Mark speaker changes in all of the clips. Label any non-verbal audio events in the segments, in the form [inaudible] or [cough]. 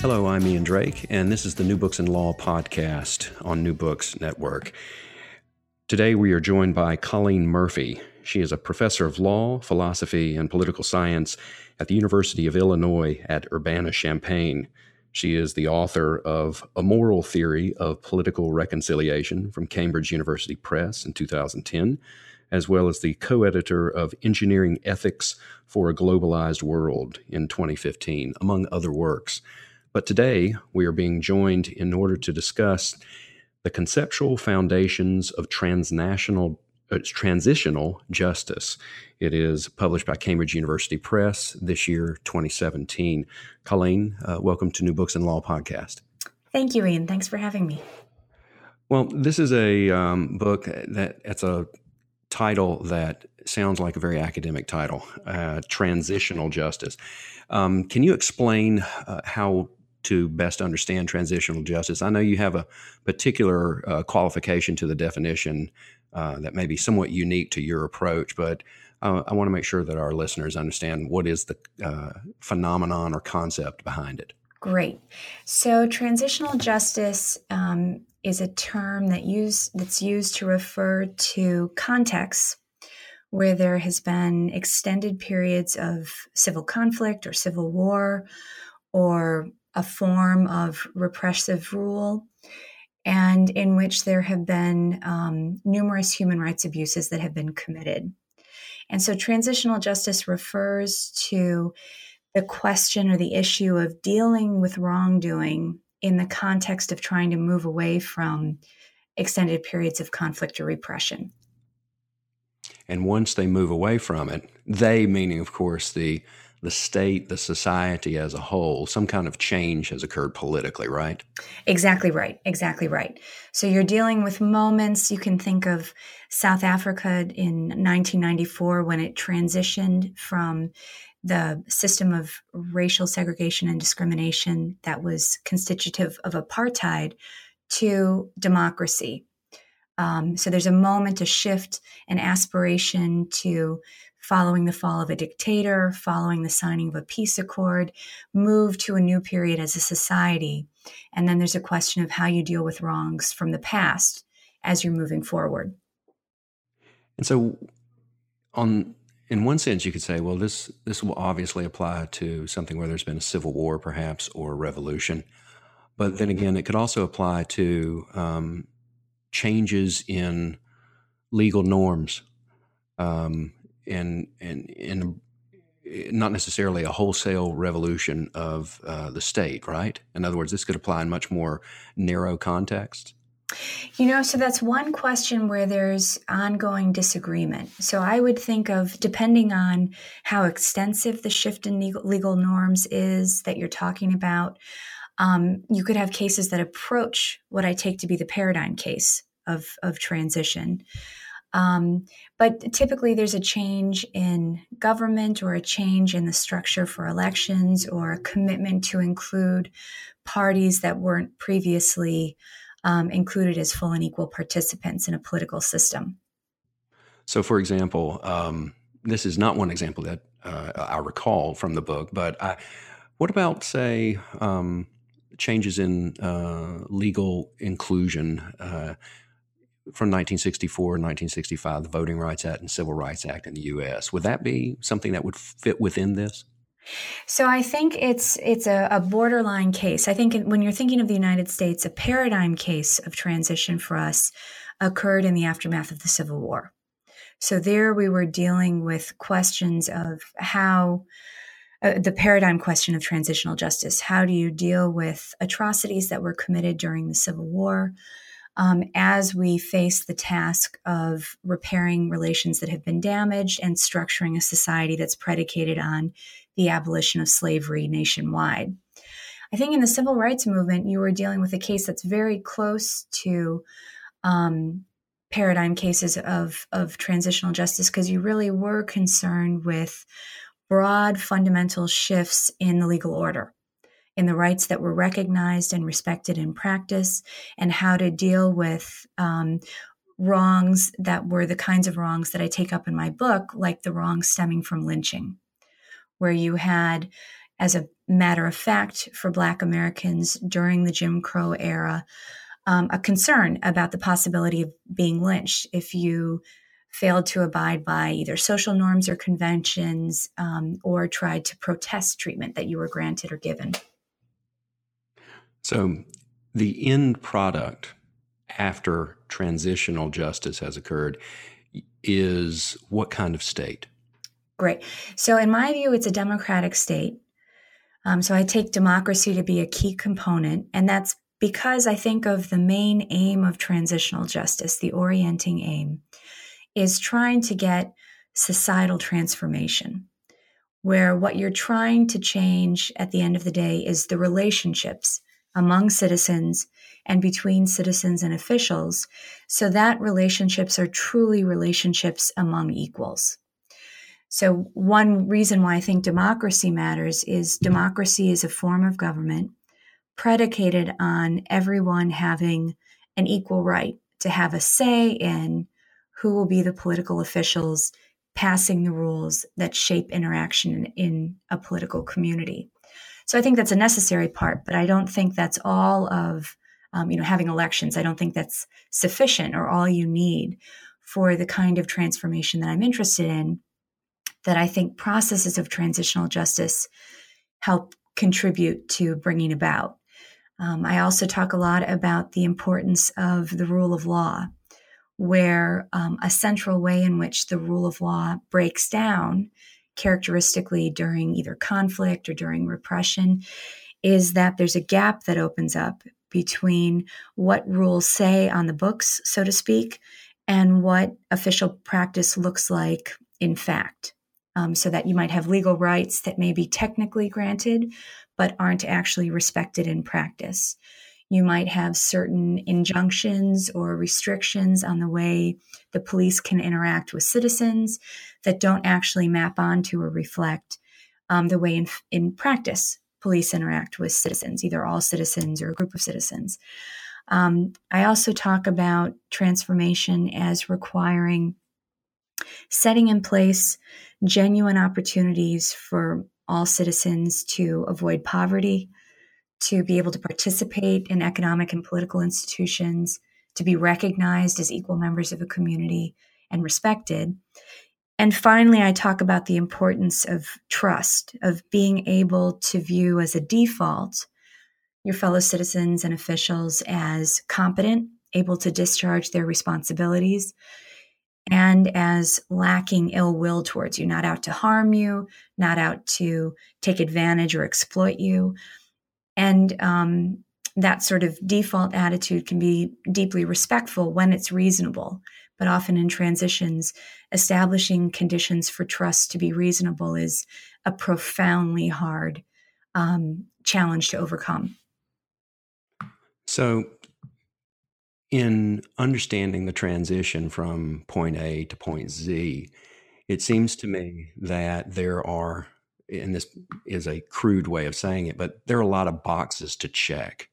Speaker 1: Hello, I'm Ian Drake, and this is the New Books and Law podcast on New Books Network. Today we are joined by Colleen Murphy. She is a professor of law, philosophy, and political science at the University of Illinois at Urbana Champaign. She is the author of A Moral Theory of Political Reconciliation from Cambridge University Press in 2010, as well as the co editor of Engineering Ethics for a Globalized World in 2015, among other works. But today we are being joined in order to discuss the conceptual foundations of transnational uh, transitional justice. It is published by Cambridge University Press this year, 2017. Colleen, uh, welcome to New Books and Law podcast.
Speaker 2: Thank you, Ian. Thanks for having me.
Speaker 1: Well, this is a um, book that it's a title that sounds like a very academic title, uh, transitional justice. Um, can you explain uh, how to best understand transitional justice. I know you have a particular uh, qualification to the definition uh, that may be somewhat unique to your approach, but uh, I want to make sure that our listeners understand what is the uh, phenomenon or concept behind it.
Speaker 2: Great. So, transitional justice um, is a term that use that's used to refer to contexts where there has been extended periods of civil conflict or civil war or a form of repressive rule and in which there have been um, numerous human rights abuses that have been committed. And so transitional justice refers to the question or the issue of dealing with wrongdoing in the context of trying to move away from extended periods of conflict or repression.
Speaker 1: And once they move away from it, they meaning, of course, the the state, the society as a whole, some kind of change has occurred politically, right?
Speaker 2: Exactly right. Exactly right. So you're dealing with moments. You can think of South Africa in 1994 when it transitioned from the system of racial segregation and discrimination that was constitutive of apartheid to democracy. Um, so there's a moment, a shift, an aspiration to following the fall of a dictator, following the signing of a peace accord, move to a new period as a society. And then there's a question of how you deal with wrongs from the past as you're moving forward.
Speaker 1: And so on in one sense you could say, well, this this will obviously apply to something where there's been a civil war perhaps or a revolution. But then again, it could also apply to um, changes in legal norms. Um, in in in not necessarily a wholesale revolution of uh, the state, right? In other words, this could apply in much more narrow contexts.
Speaker 2: You know, so that's one question where there's ongoing disagreement. So I would think of, depending on how extensive the shift in legal, legal norms is that you're talking about, um, you could have cases that approach what I take to be the paradigm case of, of transition. Um, but typically, there's a change in government or a change in the structure for elections or a commitment to include parties that weren't previously um, included as full and equal participants in a political system.
Speaker 1: So, for example, um, this is not one example that uh, I recall from the book, but I, what about, say, um, changes in uh, legal inclusion? Uh, from 1964 and 1965, the Voting Rights Act and Civil Rights Act in the U.S. Would that be something that would fit within this?
Speaker 2: So I think it's it's a, a, borderline case. I think when you're thinking of the United States, a paradigm case of transition for us occurred in the aftermath of the Civil War. So there we were dealing with questions of how uh, the paradigm question of transitional justice. How do you deal with atrocities that were committed during the Civil War? Um, as we face the task of repairing relations that have been damaged and structuring a society that's predicated on the abolition of slavery nationwide. I think in the civil rights movement, you were dealing with a case that's very close to um, paradigm cases of, of transitional justice because you really were concerned with broad fundamental shifts in the legal order, in the rights that were recognized and respected in practice, and how to deal with um, wrongs that were the kinds of wrongs that I take up in my book, like the wrongs stemming from lynching, where you had, as a matter of fact, for Black Americans during the Jim Crow era, um, a concern about the possibility of being lynched if you failed to abide by either social norms or conventions um, or tried to protest treatment that you were granted or given.
Speaker 1: So, the end product after transitional justice has occurred is what kind of state?
Speaker 2: Great. So, in my view, it's a democratic state. Um, so, I take democracy to be a key component, and that's because I think of the main aim of transitional justice, the orienting aim, is trying to get societal transformation, where what you're trying to change at the end of the day is the relationships among citizens and between citizens and officials, so that relationships are truly relationships among equals. So, one reason why I think democracy matters is democracy is a form of government predicated on everyone having an equal right to have a say in who will be the political officials passing the rules that shape interaction in, a political community. So I think that's a necessary part, but I don't think that's all of um, you know having elections. I don't think that's sufficient or all you need for the kind of transformation that I'm interested in. That I think processes of transitional justice help contribute to bringing about. Um, I also talk a lot about the importance of the rule of law where um, a central way in which the rule of law breaks down characteristically during either conflict or during repression is that there's a gap that opens up between what rules say on the books, so to speak, and what official practice looks like in fact. Um, so that you might have legal rights that may be technically granted, but aren't actually respected in practice. You might have certain injunctions or restrictions on the way the police can interact with citizens that don't actually map onto or reflect um, the way in, in practice police interact with citizens, either all citizens or a group of citizens. Um, I also talk about transformation as requiring setting in place genuine opportunities for all citizens to avoid poverty, to be able to participate in economic and political institutions, to be recognized as equal members of a community and respected. And finally, I talk about the importance of trust, of being able to view as a default your fellow citizens and officials as competent, able to discharge their responsibilities, and as lacking ill will towards you, not out to harm you, not out to take advantage or exploit you, and um, that sort of default attitude can be deeply respectful when it's reasonable. But often in transitions, establishing conditions for trust to be reasonable is a profoundly hard um, challenge to overcome.
Speaker 1: So, in understanding the transition from point A to point Z, it seems to me that there are and this is a crude way of saying it, but there are a lot of boxes to check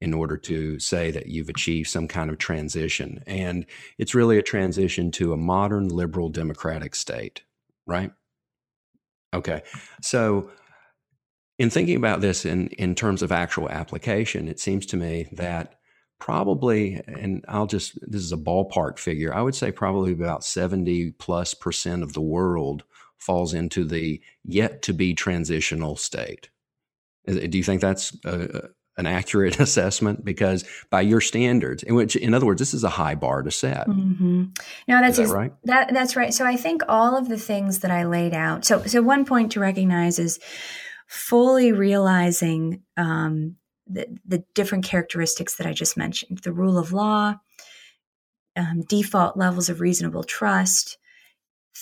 Speaker 1: in order to say that you've achieved some kind of transition. And it's really a transition to a modern liberal democratic state, right? Okay. So, in thinking about this in, in terms of actual application, it seems to me that probably, and I'll just, this is a ballpark figure, I would say probably about 70 plus percent of the world falls into the yet to be transitional state. Do you think that's a, an accurate [laughs] assessment? Because by your standards, in which, in other words, this is a high bar to set.
Speaker 2: Mm-hmm. No, that's
Speaker 1: that right.
Speaker 2: That, that's right. So I think all of the things that I laid out. So, so one point to recognize is fully realizing um, the, the different characteristics that I just mentioned: the rule of law, um, default levels of reasonable trust,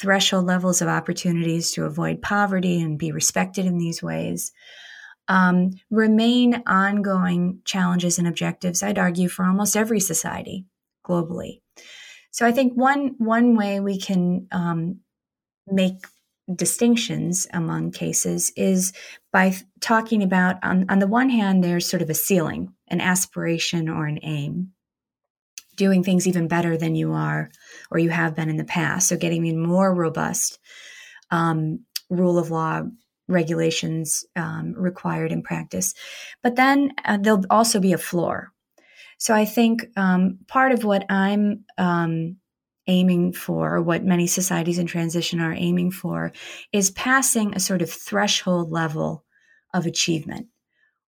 Speaker 2: threshold levels of opportunities to avoid poverty and be respected in these ways um, remain ongoing challenges and objectives, I'd argue, for almost every society globally. So I think one one way we can um, make distinctions among cases is by talking about on, on the one hand there's sort of a ceiling an aspiration or an aim doing things even better than you are or you have been in the past so getting in more robust um, rule of law regulations um, required in practice. But then uh, there'll also be a floor. So I think um, part of what I'm um, aiming for, what many societies in transition are aiming for, is passing a sort of threshold level of achievement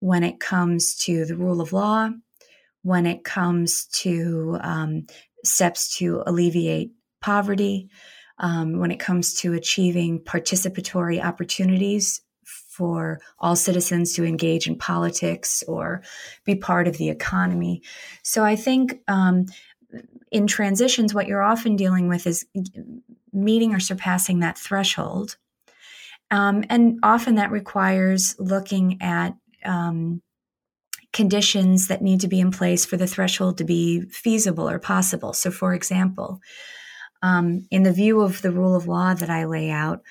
Speaker 2: when it comes to the rule of law, when it comes to um, steps to alleviate poverty, um, when it comes to achieving participatory opportunities for all citizens to engage in politics or be part of the economy. So I think um, in transitions, what you're often dealing with is meeting or surpassing that threshold. Um, and often that requires looking at um, conditions that need to be in place for the threshold to be feasible or possible. So, for example, um, in the view of the rule of law that I lay out,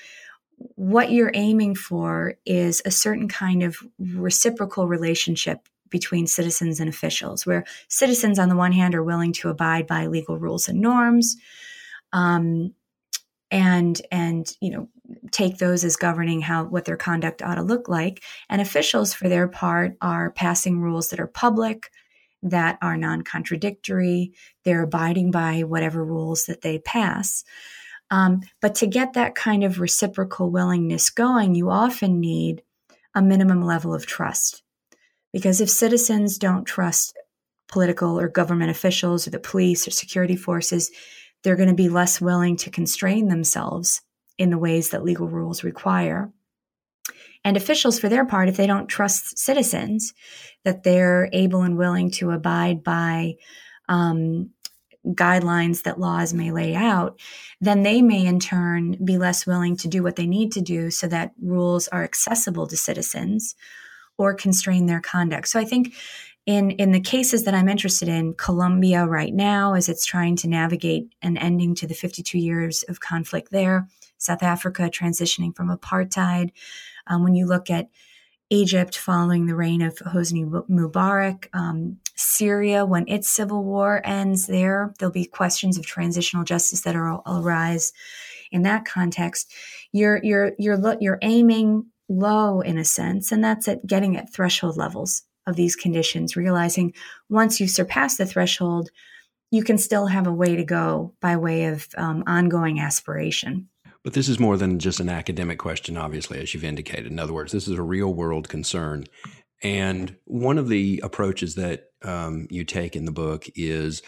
Speaker 2: what you're aiming for is a certain kind of reciprocal relationship between citizens and officials, where citizens, on the one hand, are willing to abide by legal rules and norms, um, and and you know take those as governing how what their conduct ought to look like, and officials, for their part, are passing rules that are public, that are non-contradictory. They're abiding by whatever rules that they pass. Um, but to get that kind of reciprocal willingness going, you often need a minimum level of trust. Because if citizens don't trust political or government officials or the police or security forces, they're going to be less willing to constrain themselves in the ways that legal rules require. And officials, for their part, if they don't trust citizens that they're able and willing to abide by um, guidelines that laws may lay out, then they may in turn be less willing to do what they need to do so that rules are accessible to citizens or constrain their conduct. So I think in in the cases that I'm interested in, Colombia right now, as it's trying to navigate an ending to the 52 years of conflict there, South Africa transitioning from apartheid. Um, when you look at Egypt following the reign of Hosni Mubarak, um, Syria when its civil war ends there, there'll be questions of transitional justice that will arise in that context. You're you're you're you're aiming low in a sense, and that's at getting at threshold levels of these conditions, realizing once you surpass the threshold, you can still have a way to go by way of um, ongoing aspiration.
Speaker 1: But this is more than just an academic question, obviously, as you've indicated. In other words, this is a real world concern. And one of the approaches that um, you take in the book is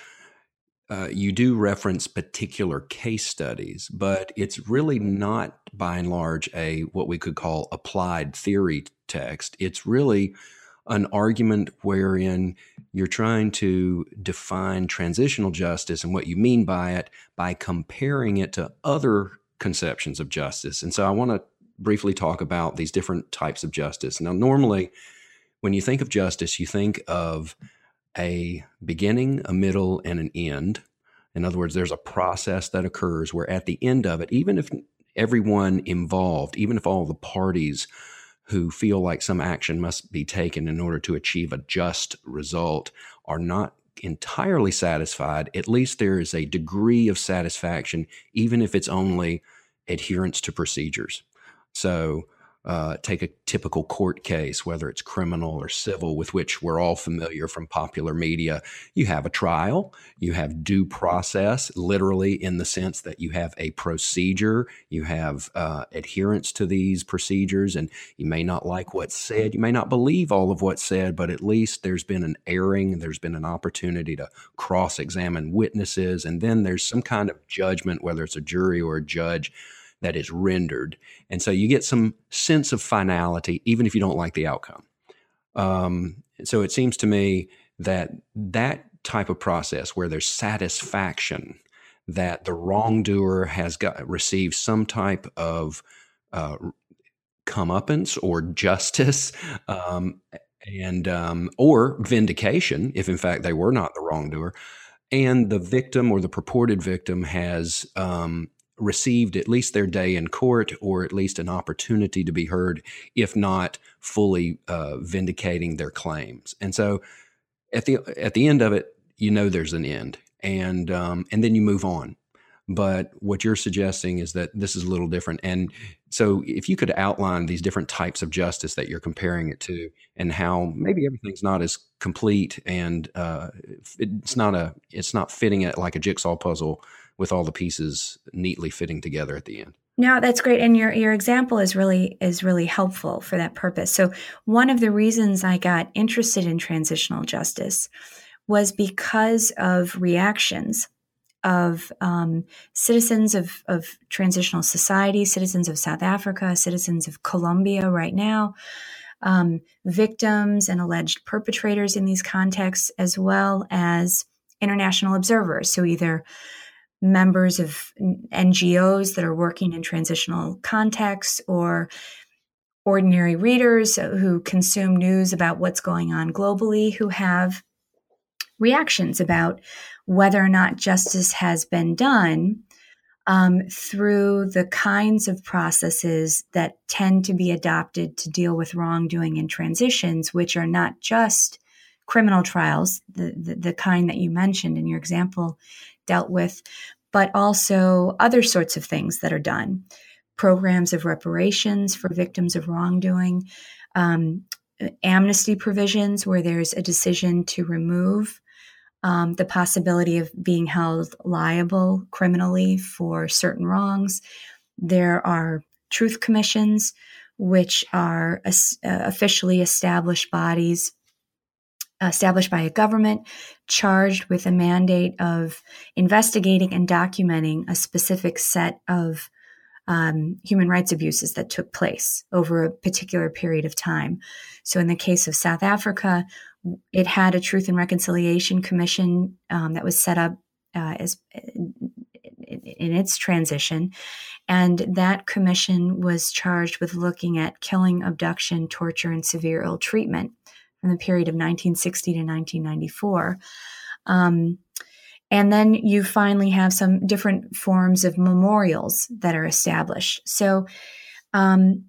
Speaker 1: uh, you do reference particular case studies, but it's really not, by and large, a what we could call applied theory text. It's really an argument wherein you're trying to define transitional justice and what you mean by it by comparing it to other conceptions of justice. And so I want to briefly talk about these different types of justice. Now, normally, when you think of justice, you think of a beginning, a middle, and an end. In other words, there's a process that occurs where at the end of it, even if everyone involved, even if all the parties who feel like some action must be taken in order to achieve a just result are not entirely satisfied, at least there is a degree of satisfaction, even if it's only adherence to procedures. So, uh, take a typical court case, whether it's criminal or civil, with which we're all familiar from popular media. You have a trial, you have due process, literally in the sense that you have a procedure, you have uh, adherence to these procedures, and you may not like what's said, you may not believe all of what's said, but at least there's been an airing, there's been an opportunity to cross examine witnesses, and then there's some kind of judgment, whether it's a jury or a judge that is rendered. And so you get some sense of finality, even if you don't like the outcome. Um, so it seems to me that that type of process where there's satisfaction, that the wrongdoer has got received some type of uh, comeuppance or justice, [laughs] um, and um, or vindication if in fact they were not the wrongdoer, and the victim or the purported victim has um, received at least their day in court or at least an opportunity to be heard, if not fully uh, vindicating their claims. And so at the at the end of it, you know there's an end, and um, and then you move on. But what you're suggesting is that this is a little different. And so, if you could outline these different types of justice that you're comparing it to, and how maybe everything's not as complete, and uh, it's not a it's not fitting it like a jigsaw puzzle with all the pieces neatly fitting together at the end.
Speaker 2: No, that's great, and your your example is really is really helpful for that purpose. So, one of the reasons I got interested in transitional justice was because of reactions of um, citizens of, of transitional society, citizens of South Africa, citizens of Colombia right now, um, victims and alleged perpetrators in these contexts, as well as international observers. So either members of NGOs that are working in transitional contexts or ordinary readers who consume news about what's going on globally who have reactions about whether or not justice has been done um, through the kinds of processes that tend to be adopted to deal with wrongdoing in transitions, which are not just criminal trials, the, the, the kind that you mentioned in your example dealt with, but also other sorts of things that are done programs of reparations for victims of wrongdoing, um, amnesty provisions where there's a decision to remove um, the possibility of being held liable criminally for certain wrongs. There are truth commissions, which are uh, officially established bodies established by a government charged with a mandate of investigating and documenting a specific set of um, human rights abuses that took place over a particular period of time. So, in the case of South Africa, it had a Truth and Reconciliation Commission um, that was set up uh, as in its transition, and that commission was charged with looking at killing, abduction, torture, and severe ill treatment from the period of 1960 to 1994. Um, and then you finally have some different forms of memorials that are established. So, um,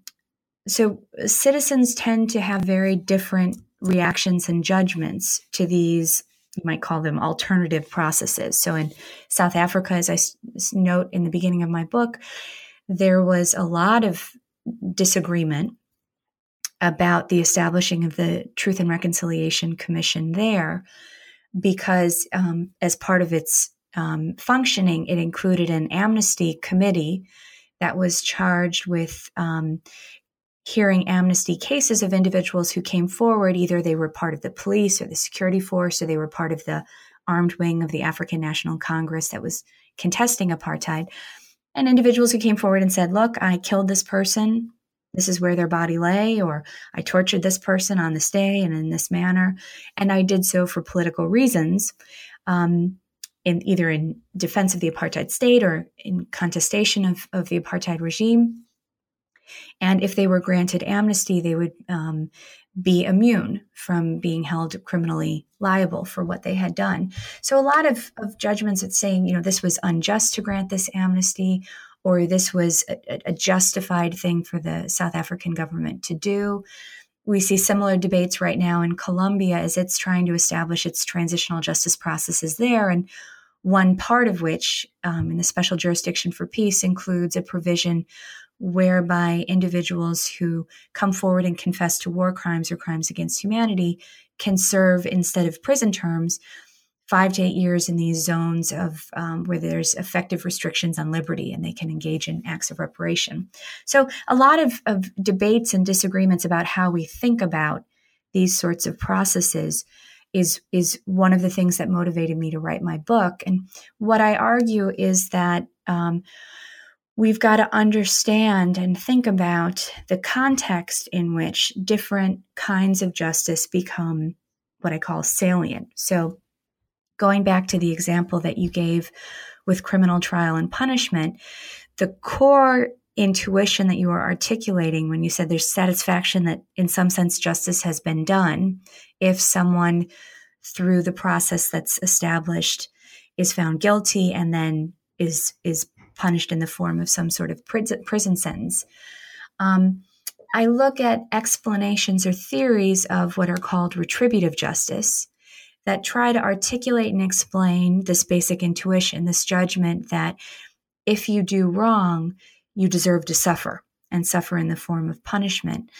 Speaker 2: so citizens tend to have very different reactions and judgments to these you might call them alternative processes. So in South Africa, as I note in the beginning of my book, there was a lot of disagreement about the establishing of the Truth and Reconciliation Commission there because, um, as part of its um, functioning, it included an amnesty committee that was charged with um, hearing amnesty cases of individuals who came forward. Either they were part of the police or the security force, or they were part of the armed wing of the African National Congress that was contesting apartheid. And individuals who came forward and said, Look, I killed this person. This is where their body lay, or I tortured this person on this day and in this manner. And I did so for political reasons. Um, in either in defense of the apartheid state or in contestation of, of the apartheid regime. And if they were granted amnesty, they would um, be immune from being held criminally liable for what they had done. So, a lot of, of judgments that saying, you know, this was unjust to grant this amnesty, or this was a, a justified thing for the South African government to do. We see similar debates right now in Colombia as it's trying to establish its transitional justice processes there. And one part of which, um, in the special jurisdiction for peace, includes a provision whereby individuals who come forward and confess to war crimes or crimes against humanity can serve instead of prison terms five to eight years in these zones of um, where there's effective restrictions on liberty and they can engage in acts of reparation so a lot of, of debates and disagreements about how we think about these sorts of processes is is one of the things that motivated me to write my book and what i argue is that um, we've got to understand and think about the context in which different kinds of justice become what I call salient. So, going back to the example that you gave with criminal trial and punishment, the core intuition that you are articulating when you said there's satisfaction that in some sense justice has been done if someone through the process that's established is found guilty and then is is punished in the form of some sort of prison sentence. Um, I look at explanations or theories of what are called retributive justice that try to articulate and explain this basic intuition, this judgment that if you do wrong, you deserve to suffer and suffer in the form of punishment.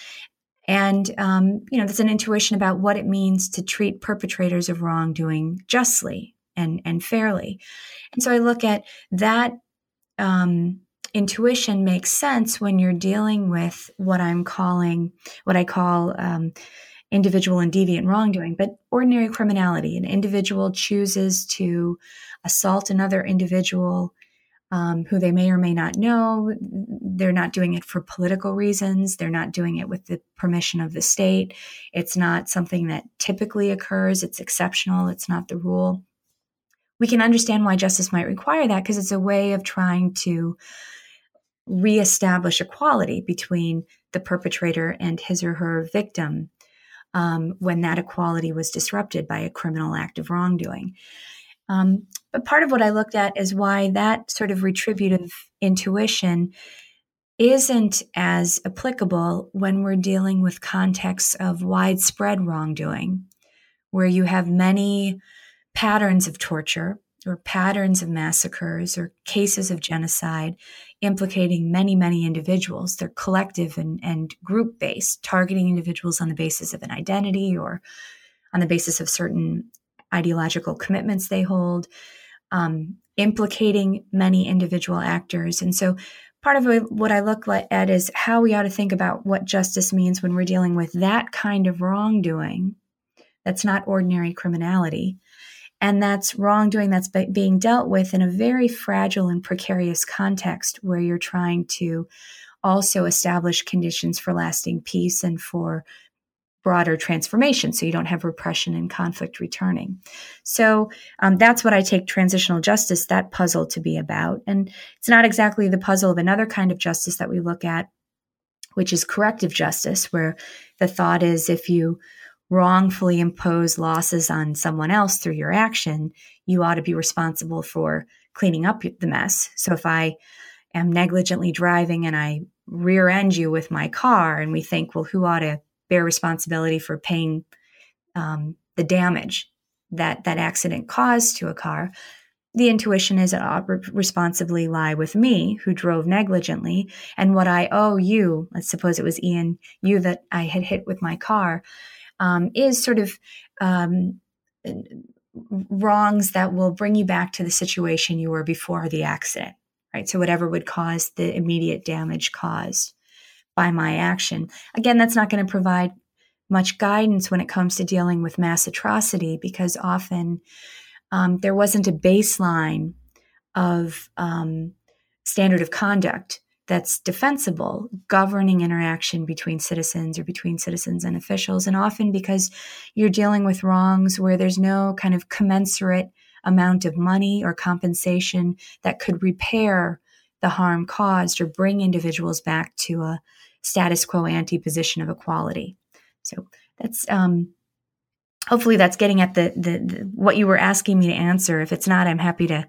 Speaker 2: And, um, you know, there's an intuition about what it means to treat perpetrators of wrongdoing justly and, and fairly. And so I look at that um, intuition makes sense when you're dealing with what I'm calling, what I call um, individual and deviant wrongdoing, but ordinary criminality. An individual chooses to assault another individual um, who they may or may not know. They're not doing it for political reasons. They're not doing it with the permission of the state. It's not something that typically occurs. It's exceptional. It's not the rule. We can understand why justice might require that because it's a way of trying to reestablish equality between the perpetrator and his or her victim um, when that equality was disrupted by a criminal act of wrongdoing. Um, but part of what I looked at is why that sort of retributive intuition isn't as applicable when we're dealing with contexts of widespread wrongdoing, where you have many patterns of torture or patterns of massacres or cases of genocide implicating many, many individuals. They're collective and, and group based, targeting individuals on the basis of an identity or on the basis of certain ideological commitments they hold, um, implicating many individual actors. And so part of what I look at is how we ought to think about what justice means when we're dealing with that kind of wrongdoing that's not ordinary criminality and that's wrongdoing that's being dealt with in a very fragile and precarious context where you're trying to also establish conditions for lasting peace and for broader transformation so you don't have repression and conflict returning. So um, that's what i take transitional justice that puzzle to be about. And it's not exactly the puzzle of another kind of justice that we look at which is corrective justice where the thought is if you wrongfully impose losses on someone else through your action, you ought to be responsible for cleaning up the mess. So if I am negligently driving and I rear end you with my car, and we think, well, who ought to bear responsibility for paying um, the damage that that accident caused to a car? The intuition is it ought responsibly lie with me who drove negligently, and what I owe you. Let's suppose it was Ian, you that I had hit with my car um, is sort of um, wrongs that will bring you back to the situation you were before the accident, right? So, whatever would cause the immediate damage caused by my action. Again, that's not going to provide much guidance when it comes to dealing with mass atrocity because often um, there wasn't a baseline of um, standard of conduct that's defensible governing interaction between citizens or between citizens and officials. And often because you're dealing with wrongs where there's no kind of commensurate amount of money or compensation that could repair the harm caused or bring individuals back to a status quo ante position of equality. So that's um, hopefully that's getting at the, the, the, what you were asking me to answer. If it's not, I'm happy to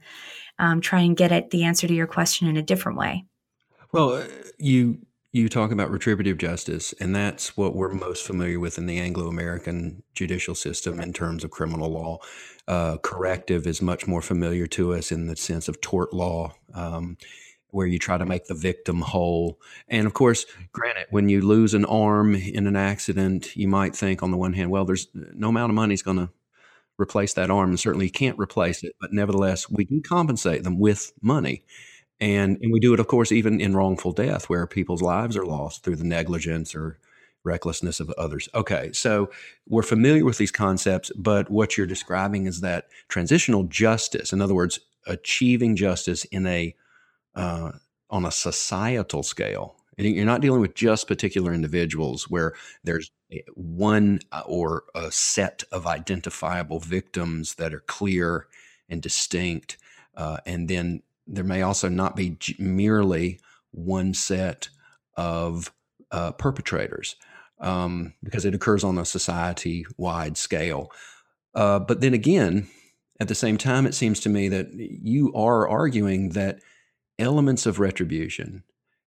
Speaker 2: um, try and get at the answer to your question in a different way.
Speaker 1: Well, uh, you you talk about retributive justice, and that's what we're most familiar with in the Anglo-American judicial system in terms of criminal law. Uh, corrective is much more familiar to us in the sense of tort law, um, where you try to make the victim whole. And of course, granted, when you lose an arm in an accident, you might think, on the one hand, well, there's no amount of money is going to replace that arm, and certainly you can't replace it. But nevertheless, we can compensate them with money. And, and we do it, of course, even in wrongful death, where people's lives are lost through the negligence or recklessness of others. Okay, so we're familiar with these concepts, but what you're describing is that transitional justice, in other words, achieving justice in a uh, on a societal scale. And you're not dealing with just particular individuals where there's one uh, or a set of identifiable victims that are clear and distinct uh, and then there may also not be merely one set of uh, perpetrators um, because it occurs on a society wide scale. Uh, but then again, at the same time, it seems to me that you are arguing that elements of retribution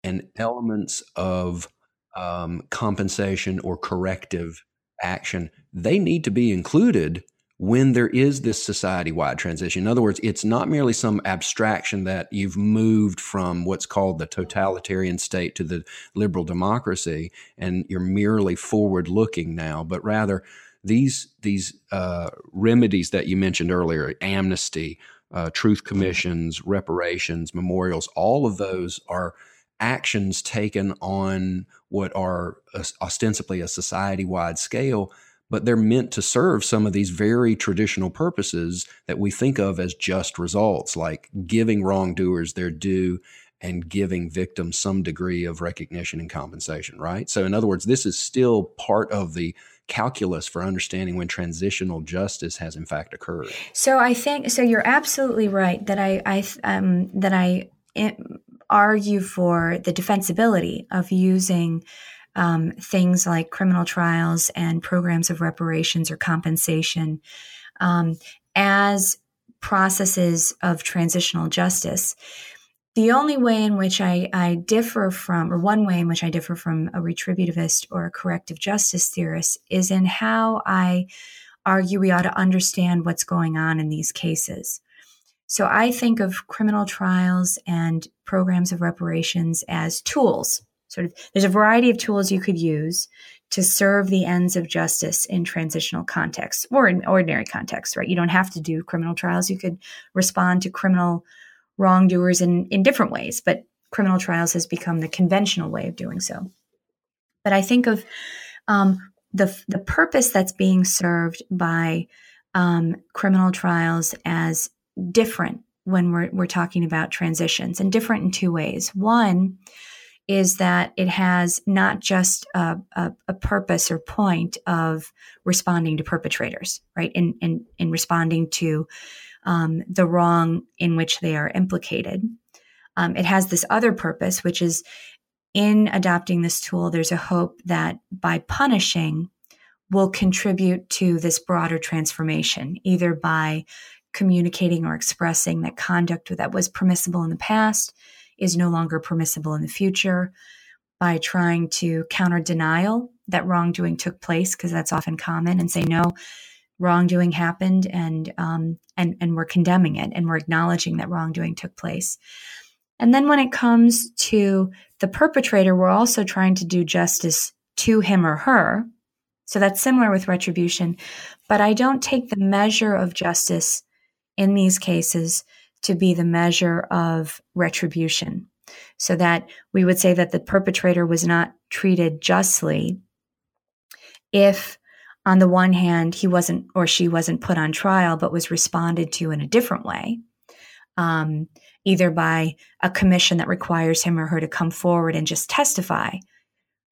Speaker 1: and elements of um, compensation or corrective action they need to be included when there is this society wide transition. In other words, it's not merely some abstraction that you've moved from what's called the totalitarian state to the liberal democracy and you're merely forward looking now, but rather these, these uh, remedies that you mentioned earlier amnesty, uh, truth commissions, reparations, memorials all of those are actions taken on what are ostensibly a society wide scale but they're meant to serve some of these very traditional purposes that we think of as just results, like giving wrongdoers their due and giving victims some degree of recognition and compensation, right? So, in other words, this is still part of the calculus for understanding when transitional justice has in fact occurred.
Speaker 2: So, I think so. You're absolutely right that I, I um, that I eh, argue for the defensibility of using um, things like criminal trials and programs of reparations or compensation um, as processes of transitional justice. The only way in which I, I differ from, or one way in which I differ from a retributivist or a corrective justice theorist, is in how I argue we ought to understand what's going on in these cases. So I think of criminal trials and programs of reparations as tools sort of there's a variety of tools you could use to serve the ends of justice in transitional contexts or in ordinary contexts, right? You don't have to do criminal trials. You could respond to criminal wrongdoers in, in different ways, but criminal trials has become the conventional way of doing so. But I think of um, the, the purpose that's being served by um, criminal trials as different when we're, we're talking about transitions and different in two ways. One, is that it has not just a, a, a, purpose or point of responding to perpetrators, right? In in, in responding to um, the wrong in which they are implicated. Um, it has this other purpose, which is in adopting this tool, there's a hope that by punishing, will contribute to this broader transformation, either by communicating or expressing that conduct that was permissible in the past is no longer permissible in the future by trying to counter denial that wrongdoing took place, because that's often common, and say, no, wrongdoing happened and, um, and, and we're condemning it and we're acknowledging that wrongdoing took place. And then when it comes to the perpetrator, we're also trying to do justice to him or her. So that's similar with retribution. But I don't take the measure of justice in these cases to be the measure of retribution. So that we would say that the perpetrator was not treated justly if, on the one hand, he wasn't or she wasn't put on trial, but was responded to in a different way, um, either by a commission that requires him or her to come forward and just testify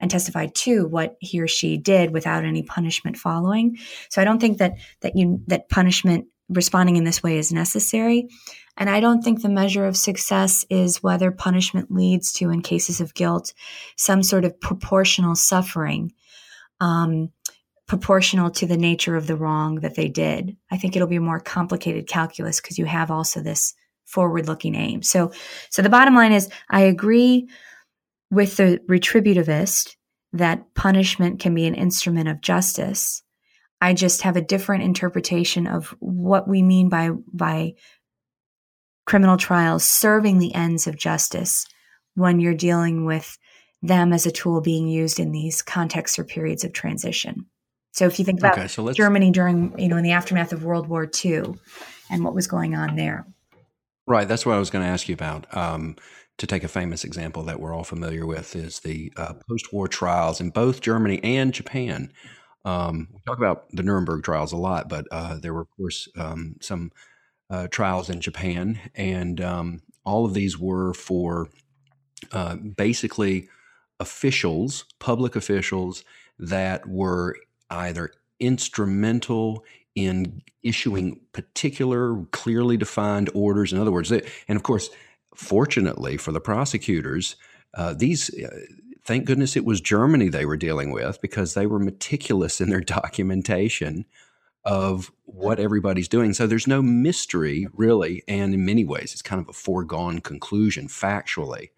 Speaker 2: and testify to what he or she did without any punishment following. So I don't think that that you that punishment responding in this way is necessary. And I don't think the measure of success is whether punishment leads to, in cases of guilt, some sort of proportional suffering, um, proportional to the nature of the wrong that they did. I think it'll be a more complicated calculus because you have also this forward-looking aim. So, so the bottom line is, I agree with the retributivist that punishment can be an instrument of justice. I just have a different interpretation of what we mean by by criminal trials serving the ends of justice when you're dealing with them as a tool being used in these contexts or periods of transition. So if you think about okay, so Germany during, you know, in the aftermath of World War II and what was going on there.
Speaker 1: Right. That's what I was going to ask you about. Um, to take a famous example that we're all familiar with is the uh, post-war trials in both Germany and Japan um, we talk about the Nuremberg trials a lot, but uh, there were, of course, um, some uh, trials in Japan, and um, all of these were for uh, basically officials, public officials that were either instrumental in issuing particular, clearly defined orders. In other words, they, and of course, fortunately for the prosecutors, uh, these. Uh, thank goodness it was Germany they were dealing with because they were meticulous in their [laughs] documentation of what everybody's doing. So there's no mystery really, and in many ways, it's kind of a foregone conclusion factually.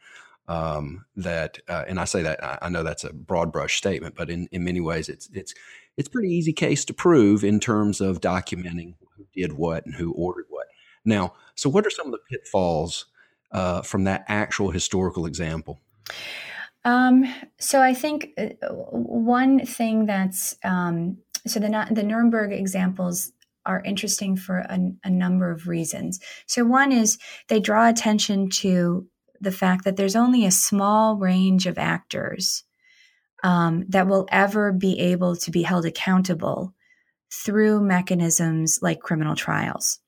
Speaker 1: Um, that, uh, and I say that I, I know that's a broad brush statement, but in, in many ways, it's it's it's pretty easy case to prove in terms of documenting who did what and who ordered what. Now, so what are some of the pitfalls uh, from that actual historical example?
Speaker 2: Um, so I think uh, one thing that's um, so the the Nuremberg examples are interesting for a, a, number of reasons. So one is they draw attention to the fact that there's only a small range of actors um, that will ever be able to be held accountable through mechanisms like criminal trials.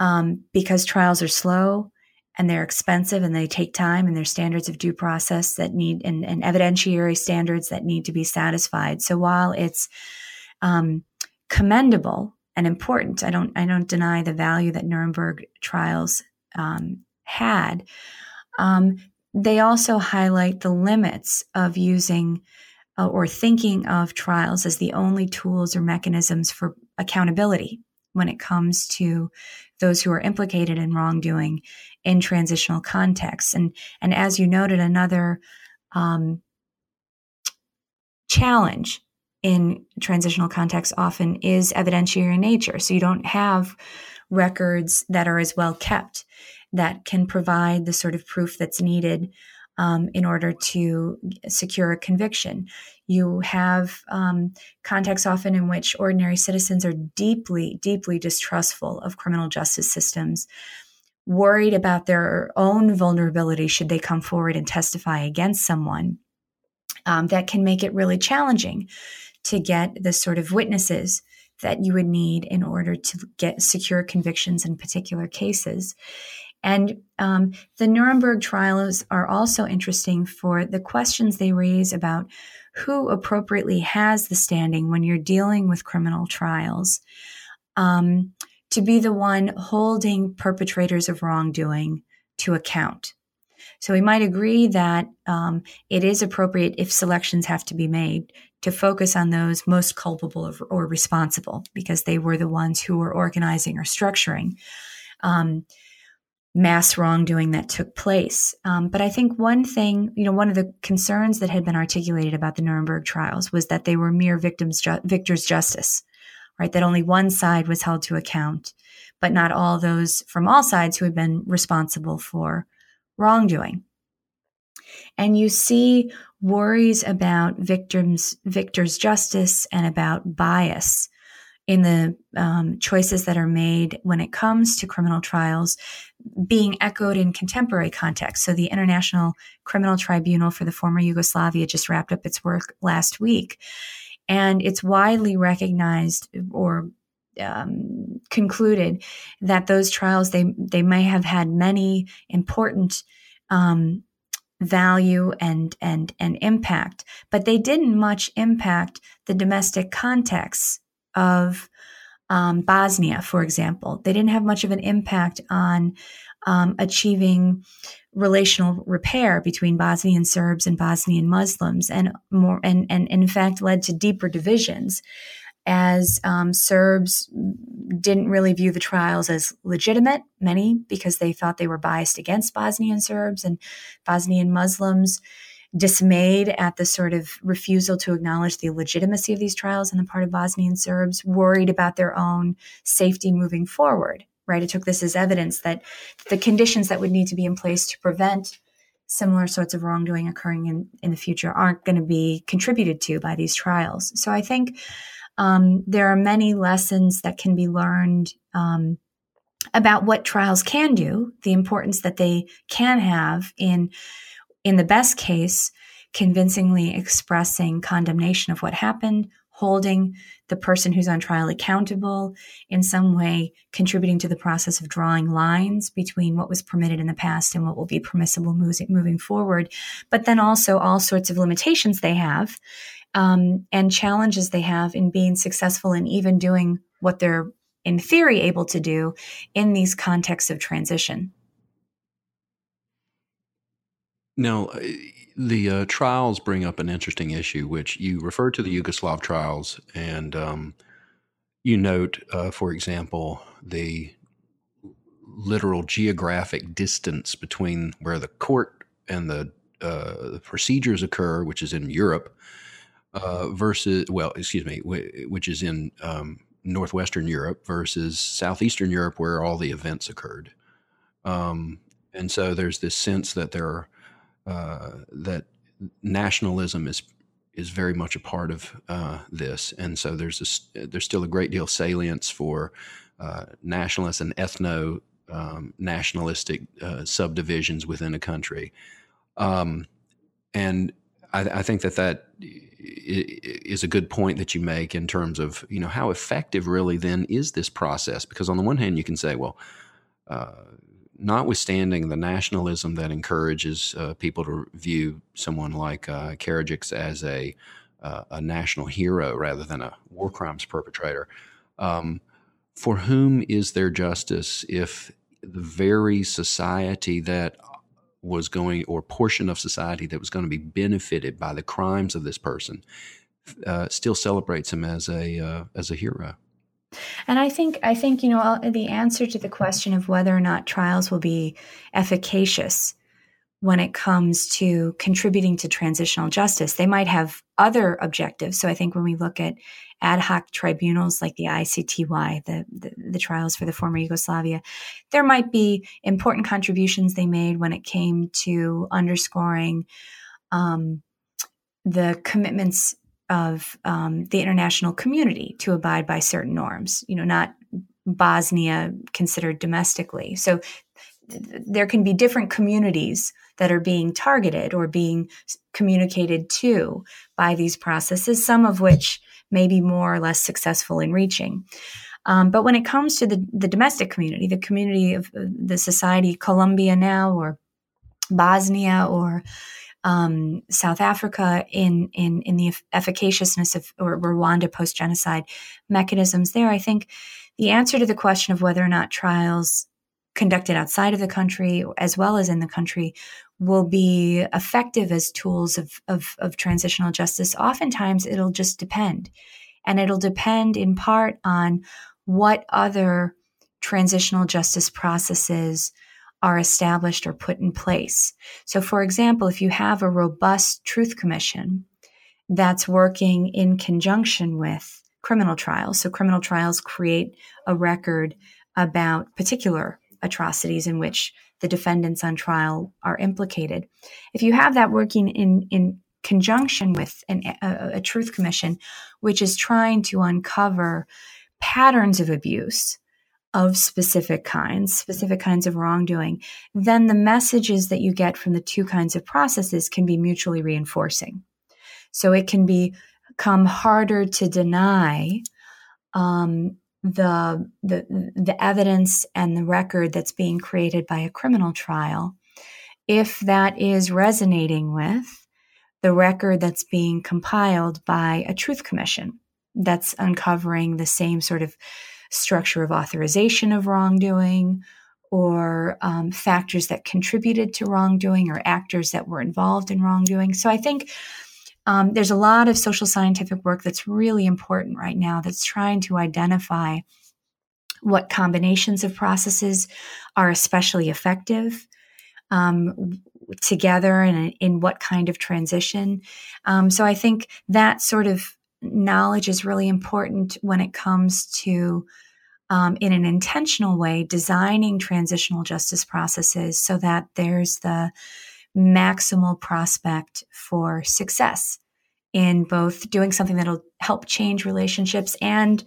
Speaker 2: Um, because trials are slow and they're expensive and they take time and there's standards of due process that need and, and evidentiary standards that need to be satisfied. So while it's um, commendable and important, I don't I don't deny the value that Nuremberg trials um, had. Um, they also highlight the limits of using uh, or thinking of trials as the only tools or mechanisms for accountability when it comes to those who are implicated in wrongdoing in transitional contexts. And, and as you noted, another um, challenge in transitional contexts often is evidentiary nature. So you don't have records that are as well kept that can provide the sort of proof that's needed um, in order to secure a conviction. You have um, contexts often in which ordinary citizens are deeply, deeply distrustful of criminal justice systems, worried about their own vulnerability should they come forward and testify against someone. Um, that can make it really challenging to get the sort of witnesses that you would need in order to get secure convictions in particular cases. And um, the Nuremberg trials are also interesting for the questions they raise about who appropriately has the standing when you're dealing with criminal trials um, to be the one holding perpetrators of wrongdoing to account. So we might agree that um, it is appropriate if selections have to be made to focus on those most culpable or, responsible because they were the ones who were organizing or structuring. Um, mass wrongdoing that took place. Um, but I think one thing, you know, one of the concerns that had been articulated about the Nuremberg trials was that they were mere victims, ju- victors' justice, right? That only one side was held to account, but not all those from all sides who had been responsible for wrongdoing. And you see worries about victims, victors' justice and about bias in the um, choices that are made when it comes to criminal trials being echoed in contemporary context. So, the International Criminal Tribunal for the former Yugoslavia just wrapped up its work last week, and it's widely recognized or um, concluded that those trials they they may have had many important um, value and and and impact, but they didn't much impact the domestic context of um, Bosnia, for example. They didn't have much of an impact on um, achieving relational repair between Bosnian Serbs and Bosnian Muslims, and more, and, and, and in fact led to deeper divisions as um, Serbs didn't really view the trials as legitimate, many because they thought they were biased against Bosnian Serbs, and Bosnian Muslims dismayed at the sort of refusal to acknowledge the legitimacy of these trials on the part of Bosnian Serbs, worried about their own safety moving forward, right? It took this as evidence that the conditions that would need to be in place to prevent similar sorts of wrongdoing occurring in, in the future aren't going to be contributed to by these trials. So I think um, there are many lessons that can be learned um, about what trials can do, the importance that they can have in in the best case, convincingly expressing condemnation of what happened, holding the person who's on trial accountable, in some way contributing to the process of drawing lines between what was permitted in the past and what will be permissible moving forward, but then also all sorts of limitations they have um, and challenges they have in being successful in even doing what they're in theory able to do in these contexts of transition.
Speaker 1: Now, uh, the uh, trials bring up an interesting issue, which you refer to the Yugoslav trials, and um, you note, uh, for example, the literal geographic distance between where the court and the, uh, the procedures occur, which is in Europe, uh, versus, well, excuse me, which is in um, northwestern Europe versus southeastern Europe, where all the events occurred. Um, and so there's this sense that there are uh, that nationalism is is very much a part of uh, this, and so there's there's still a great deal of salience for uh, and ethno um, nationalistic uh, subdivisions within a country, um, and I, I, think that that is a good point that you make in terms of you know how effective really then is this process? Because on the one hand you can say well uh, notwithstanding the nationalism that encourages uh, people to view someone like uh, Karadzic as a uh, a national hero rather than a war crimes perpetrator, um, for whom is there justice if the very society that was going, or portion of society that was going to be benefited by the crimes of this person, uh, still celebrates him as a uh, as a hero?
Speaker 2: And I think I think you know the answer to the question of whether or not trials will be efficacious when it comes to contributing to transitional justice. They might have other objectives. So I think when we look at ad hoc tribunals like the ICTY, the, the, the trials for the former Yugoslavia, there might be important contributions they made when it came to underscoring um, the commitments of um, the international community to abide by certain norms, you know, not Bosnia considered domestically. So th- there can be different communities that are being targeted or being communicated to by these processes, some of which may be more or less successful in reaching. Um, but when it comes to the, the domestic community, the community of the society, Colombia now, or Bosnia, or um, South Africa in in in the efficaciousness of or Rwanda post genocide mechanisms there. I think the answer to the question of whether or not trials conducted outside of the country as well as in the country will be effective as tools of, of, of transitional justice. Oftentimes, it'll just depend. And it'll depend in part on what other transitional justice processes are established or put in place. So, for example, if you have a robust truth commission that's working in conjunction with criminal trials, so criminal trials create a record about particular atrocities in which the defendants on trial are implicated. If you have that working in, in conjunction with an, a, a truth commission, which is trying to uncover patterns of abuse, of specific kinds, specific kinds of wrongdoing, then the messages that you get from the two kinds of processes can be mutually reinforcing. So it can become harder to deny um, the, the the evidence and the record that's being created by a criminal trial if that is resonating with the record that's being compiled by a truth commission that's uncovering the same sort of structure of authorization of wrongdoing or um, factors that contributed to wrongdoing or actors that were involved in wrongdoing. So I think um, there's a lot of social scientific work that's really important right now that's trying to identify what combinations of processes are especially effective um, together and in what kind of transition. Um, so I think that sort of knowledge is really important when it comes to um, in an intentional way designing transitional justice processes so that there's the maximal prospect for success in both doing something that'll help change relationships and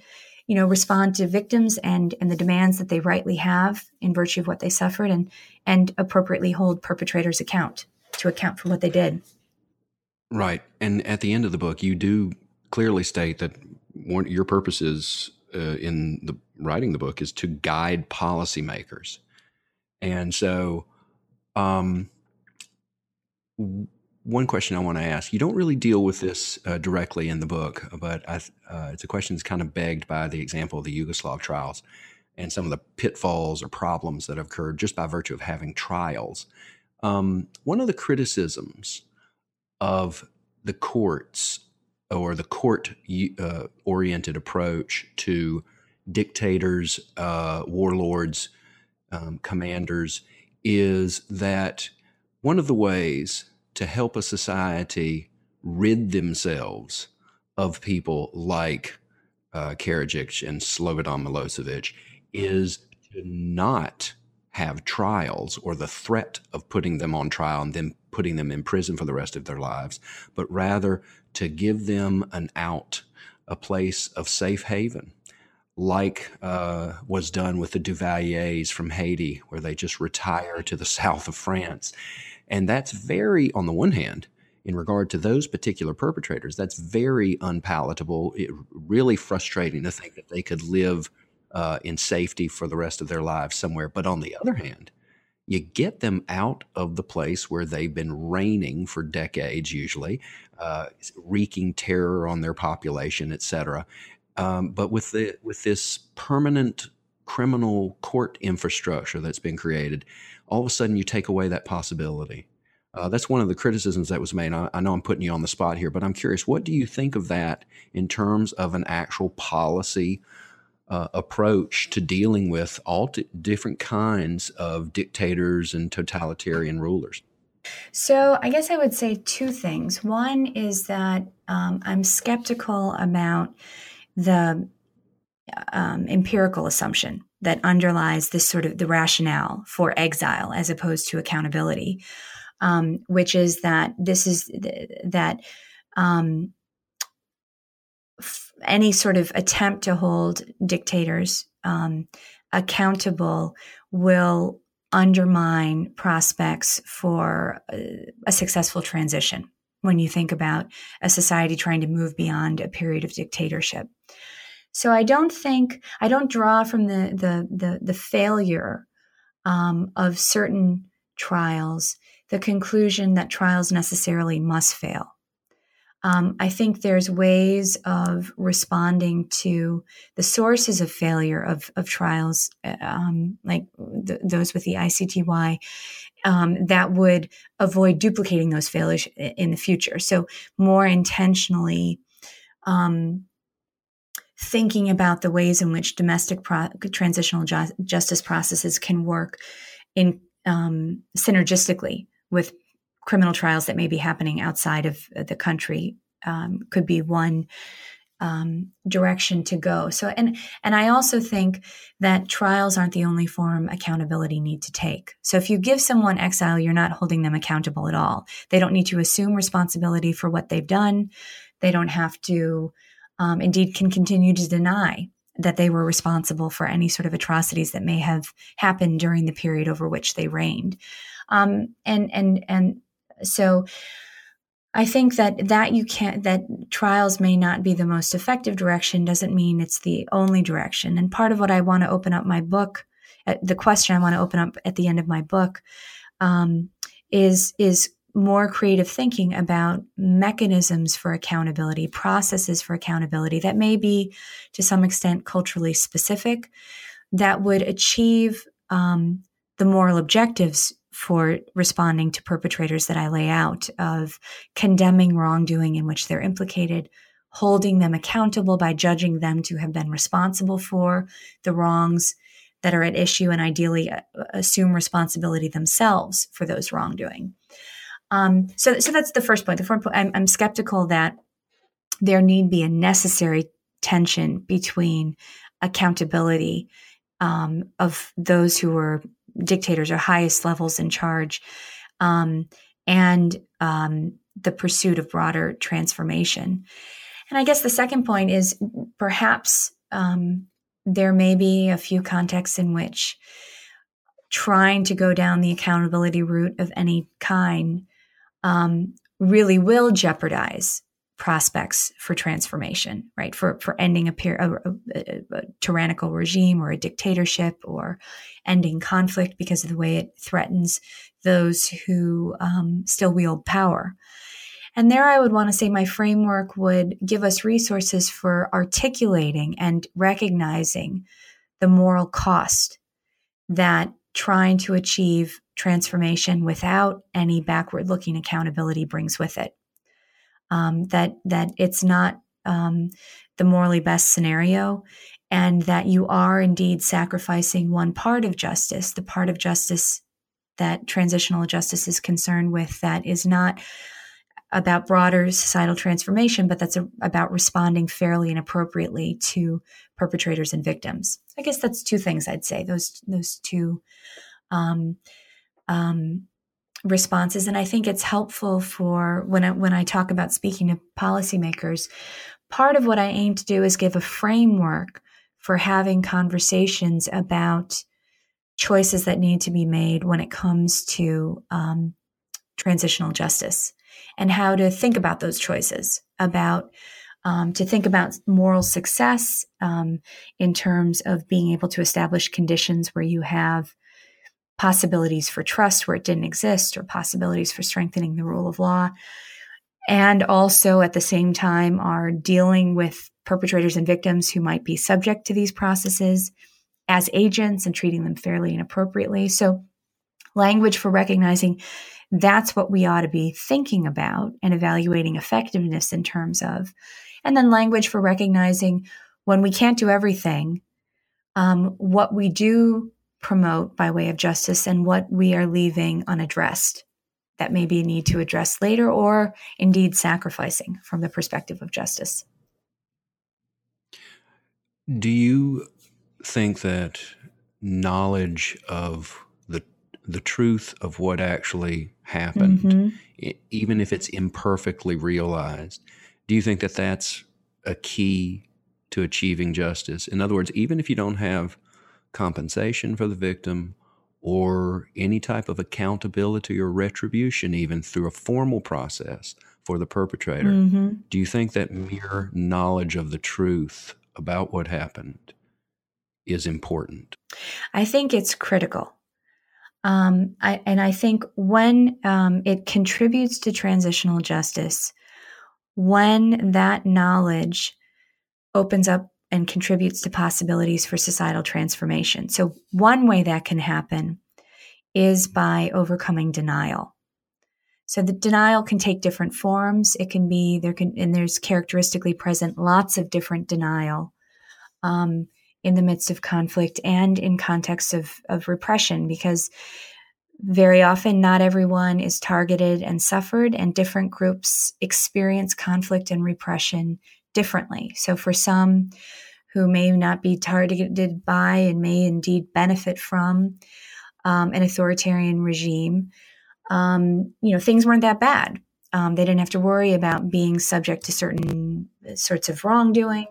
Speaker 2: you know respond to victims and and the demands that they rightly have in virtue of what they suffered and and appropriately hold perpetrators account to account for what they did.
Speaker 1: Right. And at the end of the book you do clearly state that one, your purpose is uh, in the writing the book is to guide policymakers, and so, um, one question I want to ask. You don't really deal with this uh, directly in the book, but I, uh, it's a question that's kind of begged by the example of the Yugoslav trials and some of the pitfalls or problems that have occurred just by virtue of having trials. Um, one of the criticisms of the courts or the court uh, oriented approach to dictators, uh, warlords, um, commanders is that one of the ways to help a society rid themselves of people like uh, Karadzic and Slobodan Milosevic is to not have trials or the threat of putting them on trial and then putting them in prison for the rest of their lives, but rather to give them an out, a place of safe haven, like uh, was done with the Duvaliers from Haiti, where they just retire to the [laughs] south of France. And that's very, on the one hand, in regard to those particular perpetrators, that's very unpalatable. It really frustrating to think that they could live uh, in safety for the rest of their lives somewhere. But on the other hand, you get them out of the place where they've been reigning for decades, usually, uh, wreaking terror on their population, etc. Um, but with the with this permanent criminal court infrastructure that's been created, all of a sudden you take away that possibility. Uh, that's one of the criticisms that was made. I, I, know I'm putting you on the spot here, but I'm curious, what do you think of that in terms of an actual policy uh, approach to dealing with all t- different kinds of dictators and totalitarian rulers?
Speaker 2: So, I guess I would say two things. One is that um, I'm skeptical about the um, empirical assumption that underlies this sort of the rationale for exile as opposed to accountability, um, which is that this is th- that um, any sort of attempt to hold dictators um, accountable will undermine prospects for a, a successful transition when you think about a society trying to move beyond a period of dictatorship. So I don't think I don't draw from the the the, the failure um, of certain trials the conclusion that trials necessarily must fail. Um, I think there's ways of responding to the sources of failure of, of trials, um, like th- those with the ICTY, um, that would avoid duplicating those failures in the future. So, more intentionally um, thinking about the ways in which domestic pro- transitional ju- justice processes can work in um, synergistically with criminal trials that may be happening outside of the country um, could be one um, direction to go. So, and and I also think that trials aren't the only form accountability need to take. So, if you give someone exile, you're not holding them accountable at all. They don't need to assume responsibility for what they've done. They don't have to, um, indeed, can continue to deny that they were responsible for any sort of atrocities that may have happened during the period over which they reigned. Um, and and and so I think that that you can't that trials may not be the most effective direction doesn't mean it's the only direction. And part of what I want to open up my book, uh, the question I want to open up at the end of my book, um, is is more creative thinking about mechanisms for accountability, processes for accountability that may be to some extent culturally specific, that would achieve um, the moral objectives for responding to perpetrators that I lay out of condemning wrongdoing in which they're implicated, holding them accountable by judging them to have been responsible for the wrongs that are at issue and ideally uh, assume responsibility themselves for those wrongdoing. Um, so, so that's the first point. The first point, I'm, I'm skeptical that there need be a necessary tension between accountability um, of those who are dictators or highest levels in charge, um, and um, the pursuit of broader transformation. And I guess the second point is perhaps um, there may be a few contexts in which trying to go down the accountability route of any kind um, really will jeopardize prospects for transformation, right? For for ending a, a, a, a, tyrannical regime or a dictatorship, or ending conflict because of the way it threatens those who um, still wield power. And there, I would want to say my framework would give us resources for articulating and recognizing the moral cost that trying to achieve transformation without any backward looking accountability brings with it um, that that it's not um, the morally best scenario, and that you are indeed sacrificing one part of justice, the part of justice that transitional justice is concerned with, that is not about broader societal transformation, but that's a, about responding fairly and appropriately to perpetrators and victims. I guess that's two things I'd say. Those those two um, um, responses. And i think it's helpful for when i when i talk about speaking to policymakers part of what i aim to do is give a framework for having conversations about choices that need to be made when it comes to um, transitional justice and how to think about those choices about um, to think about moral success um, in terms of being able to establish conditions where you have possibilities for trust where it didn't exist or possibilities for strengthening the rule of law. And also at the same time are dealing with perpetrators and victims who might be subject to these processes as agents and treating them fairly and appropriately. So, language for recognizing that's what we ought to be thinking about and evaluating effectiveness in terms of. And then language for recognizing when we can't do everything, um, what we do promote by way of justice and what we are leaving unaddressed that maybe need to address later or indeed sacrificing from the perspective of justice.
Speaker 1: Do you think that knowledge of the the truth of what actually happened, mm-hmm. even if it's imperfectly realized, do you think that that's a key to achieving justice? In other words, even if you don't have compensation for the victim, or any type of accountability or retribution, even through a formal process for the perpetrator. Mm-hmm. Do you think that mere knowledge of the truth about what happened is important?
Speaker 2: I think it's critical. Um, I, and I think when um, it contributes to transitional justice, when that knowledge opens up and contributes to possibilities for societal transformation. So, one way that can happen is by overcoming denial. So, the denial can take different forms. It can be there can and there's characteristically present lots of different denial um, in the midst of conflict and in context of of repression because very often not everyone is targeted and suffered and different groups experience conflict and repression differently. So for some who may not be targeted by and may indeed benefit from um, an authoritarian regime, um, you know, things weren't that bad. Um, they didn't have to worry about being subject to certain sorts of wrongdoing.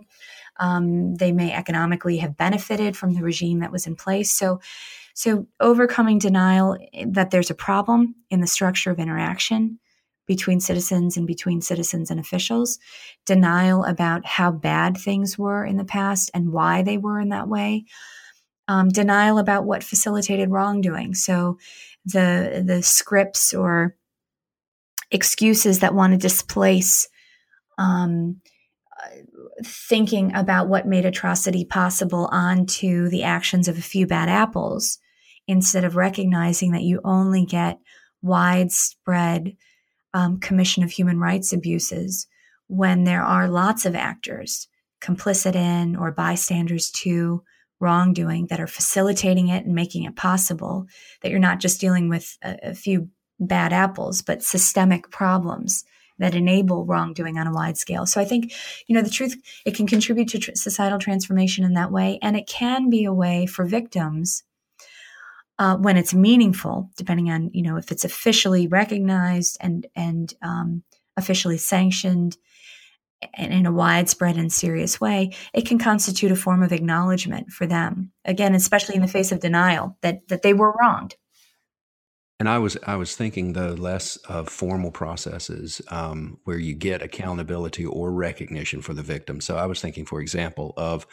Speaker 2: Um, they may economically have benefited from the regime that was in place. So, so overcoming denial that there's a problem in the structure of interaction between citizens and between citizens and officials, denial about how bad things were in the past and why they were in that way, um, denial about what facilitated wrongdoing. So the the scripts or excuses that want to displace um, thinking about what made atrocity possible onto the actions of a few bad apples instead of recognizing that you only get widespread um, commission of human rights abuses when there are lots of actors complicit in or bystanders to wrongdoing that are facilitating it and making it possible that you're not just dealing with a, a few bad apples but systemic problems that enable wrongdoing on a wide scale. So I think, you know, the truth, it can contribute to tr- societal transformation in that way. And it can be a way for victims uh, when it's meaningful, depending on you know if it's officially recognized and and um, officially sanctioned and in a widespread and serious way, it can constitute a form of acknowledgement for them. Again, especially in the face of denial that that they were wronged.
Speaker 1: And I was I was thinking though less of formal processes um, where you get accountability or recognition for the victim. So I was thinking, for example, of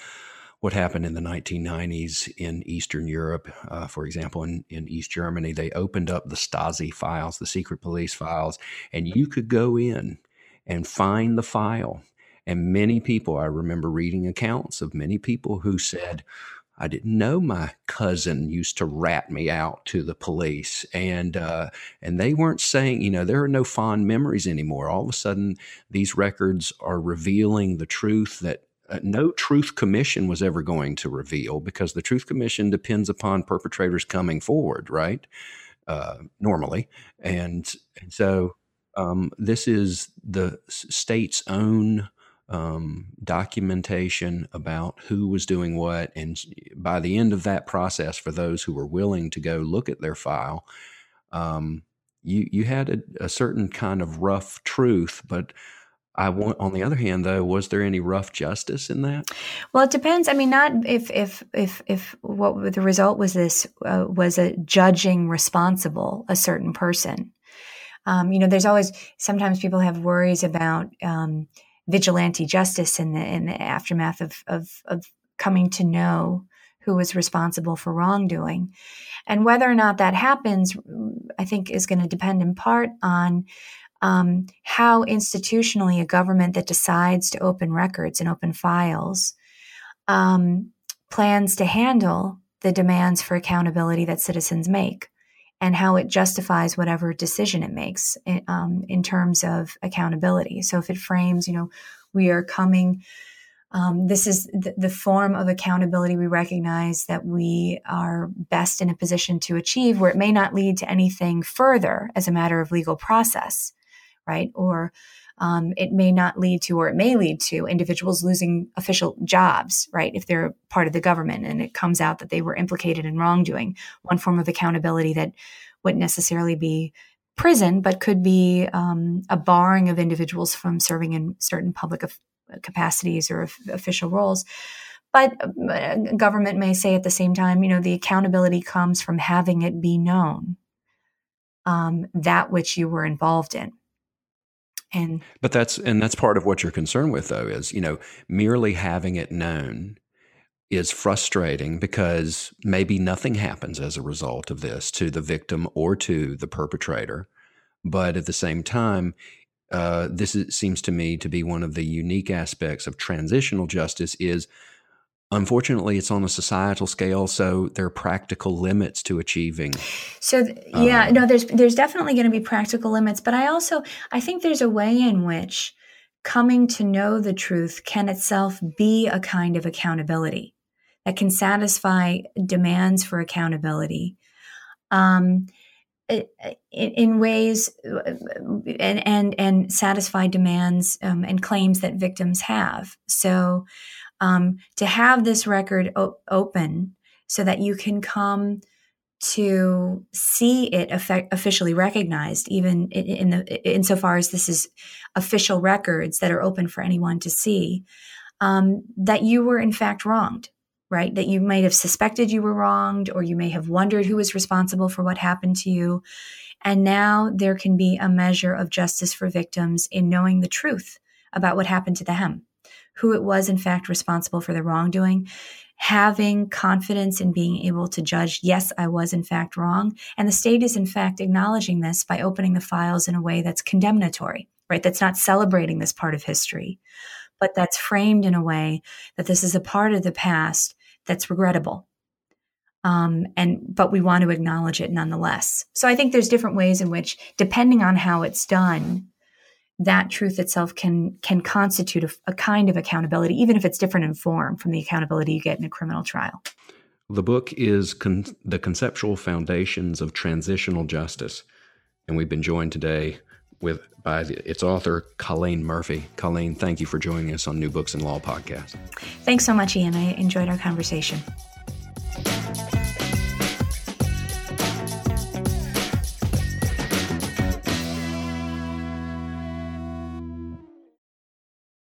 Speaker 1: what happened in the 1990s in Eastern Europe, uh, for example, in, in East Germany, they opened up the Stasi files, the secret police files, and you could go in and find the file. And many people, I remember reading accounts of many people who said, I didn't know my cousin used to rat me out to the police, and uh, and they weren't saying, you know, there are no fond memories anymore. All of a sudden, these records are revealing the truth that uh, no truth commission was ever going to reveal because the truth commission depends upon perpetrators coming forward, right? Uh, normally, and, and so um, this is the state's own um, documentation about who was doing what. And by the end of that process, for those who were willing to go look at their file, um, you you had a, a, certain kind of rough truth, but I want, on the other hand, though, was there any rough justice in that?
Speaker 2: Well, it depends. I mean, not if if if if what the result was this uh, was a judging responsible a certain person. Um, you know, there's always sometimes people have worries about um, vigilante justice in the in the aftermath of, of of coming to know who was responsible for wrongdoing, and whether or not that happens, I think, is going to depend in part on um, how institutionally a government that decides to open records and open files um, plans to handle the demands for accountability that citizens make and how it justifies whatever decision it makes in, um, in terms of accountability. So if it frames, you know, we are coming. Um, this is the, the, form of accountability we recognize that we are best in a position to achieve, where it may not lead to anything further as a matter of legal process right? Or um, it may not lead to, or it may lead to individuals losing official jobs, right? If they're part of the government and it comes out that they were implicated in wrongdoing. One form of accountability that wouldn't necessarily be prison, but could be um, a barring of individuals from serving in certain public of, capacities or official roles. But uh, government may say at the same time, you know, the accountability comes from having it be known um, that which you were involved in
Speaker 1: and but that's and that's part of what you're concerned with though is you know merely having it known is frustrating because maybe nothing happens as a result of this to the victim or to the perpetrator. But at the same time uh, this is, seems to me to be one of the unique aspects of transitional justice is Unfortunately, it's on a societal scale, so there are practical limits to achieving.
Speaker 2: So yeah, um, no, there's there's definitely going to be practical limits, but I also I think there's a way in which coming to know the truth can itself be a kind of accountability that can satisfy demands for accountability. Um, in ways and and and satisfy demands um, and claims that victims have. So um, to have this record o- open so that you can come to see it effect- officially recognized, even in, in the insofar as this is official records that are open for anyone to see, um, that you were in fact wronged, right? That you might have suspected you were wronged, or you may have wondered who was responsible for what happened to you. And now there can be a measure of justice for victims in knowing the truth about what happened to them who it was in fact responsible for the wrongdoing, having confidence in being able to judge, yes, I was in fact wrong. And the state is in fact acknowledging this by opening the files in a way that's condemnatory, right? That's not celebrating this part of history, but that's framed in a way that this is a part of the past that's regrettable. Um, and but we want to acknowledge it nonetheless. So I think there's different ways in which, depending on how it's done, that truth itself can can constitute a, a, kind of accountability, even if it's different in form from the accountability you get in a criminal trial.
Speaker 1: The book is con- the conceptual foundations of transitional justice, and we've been joined today with by the, its author Colleen Murphy. Colleen, thank you for joining us on New Books in Law podcast.
Speaker 2: Thanks so much, Ian. I enjoyed our conversation.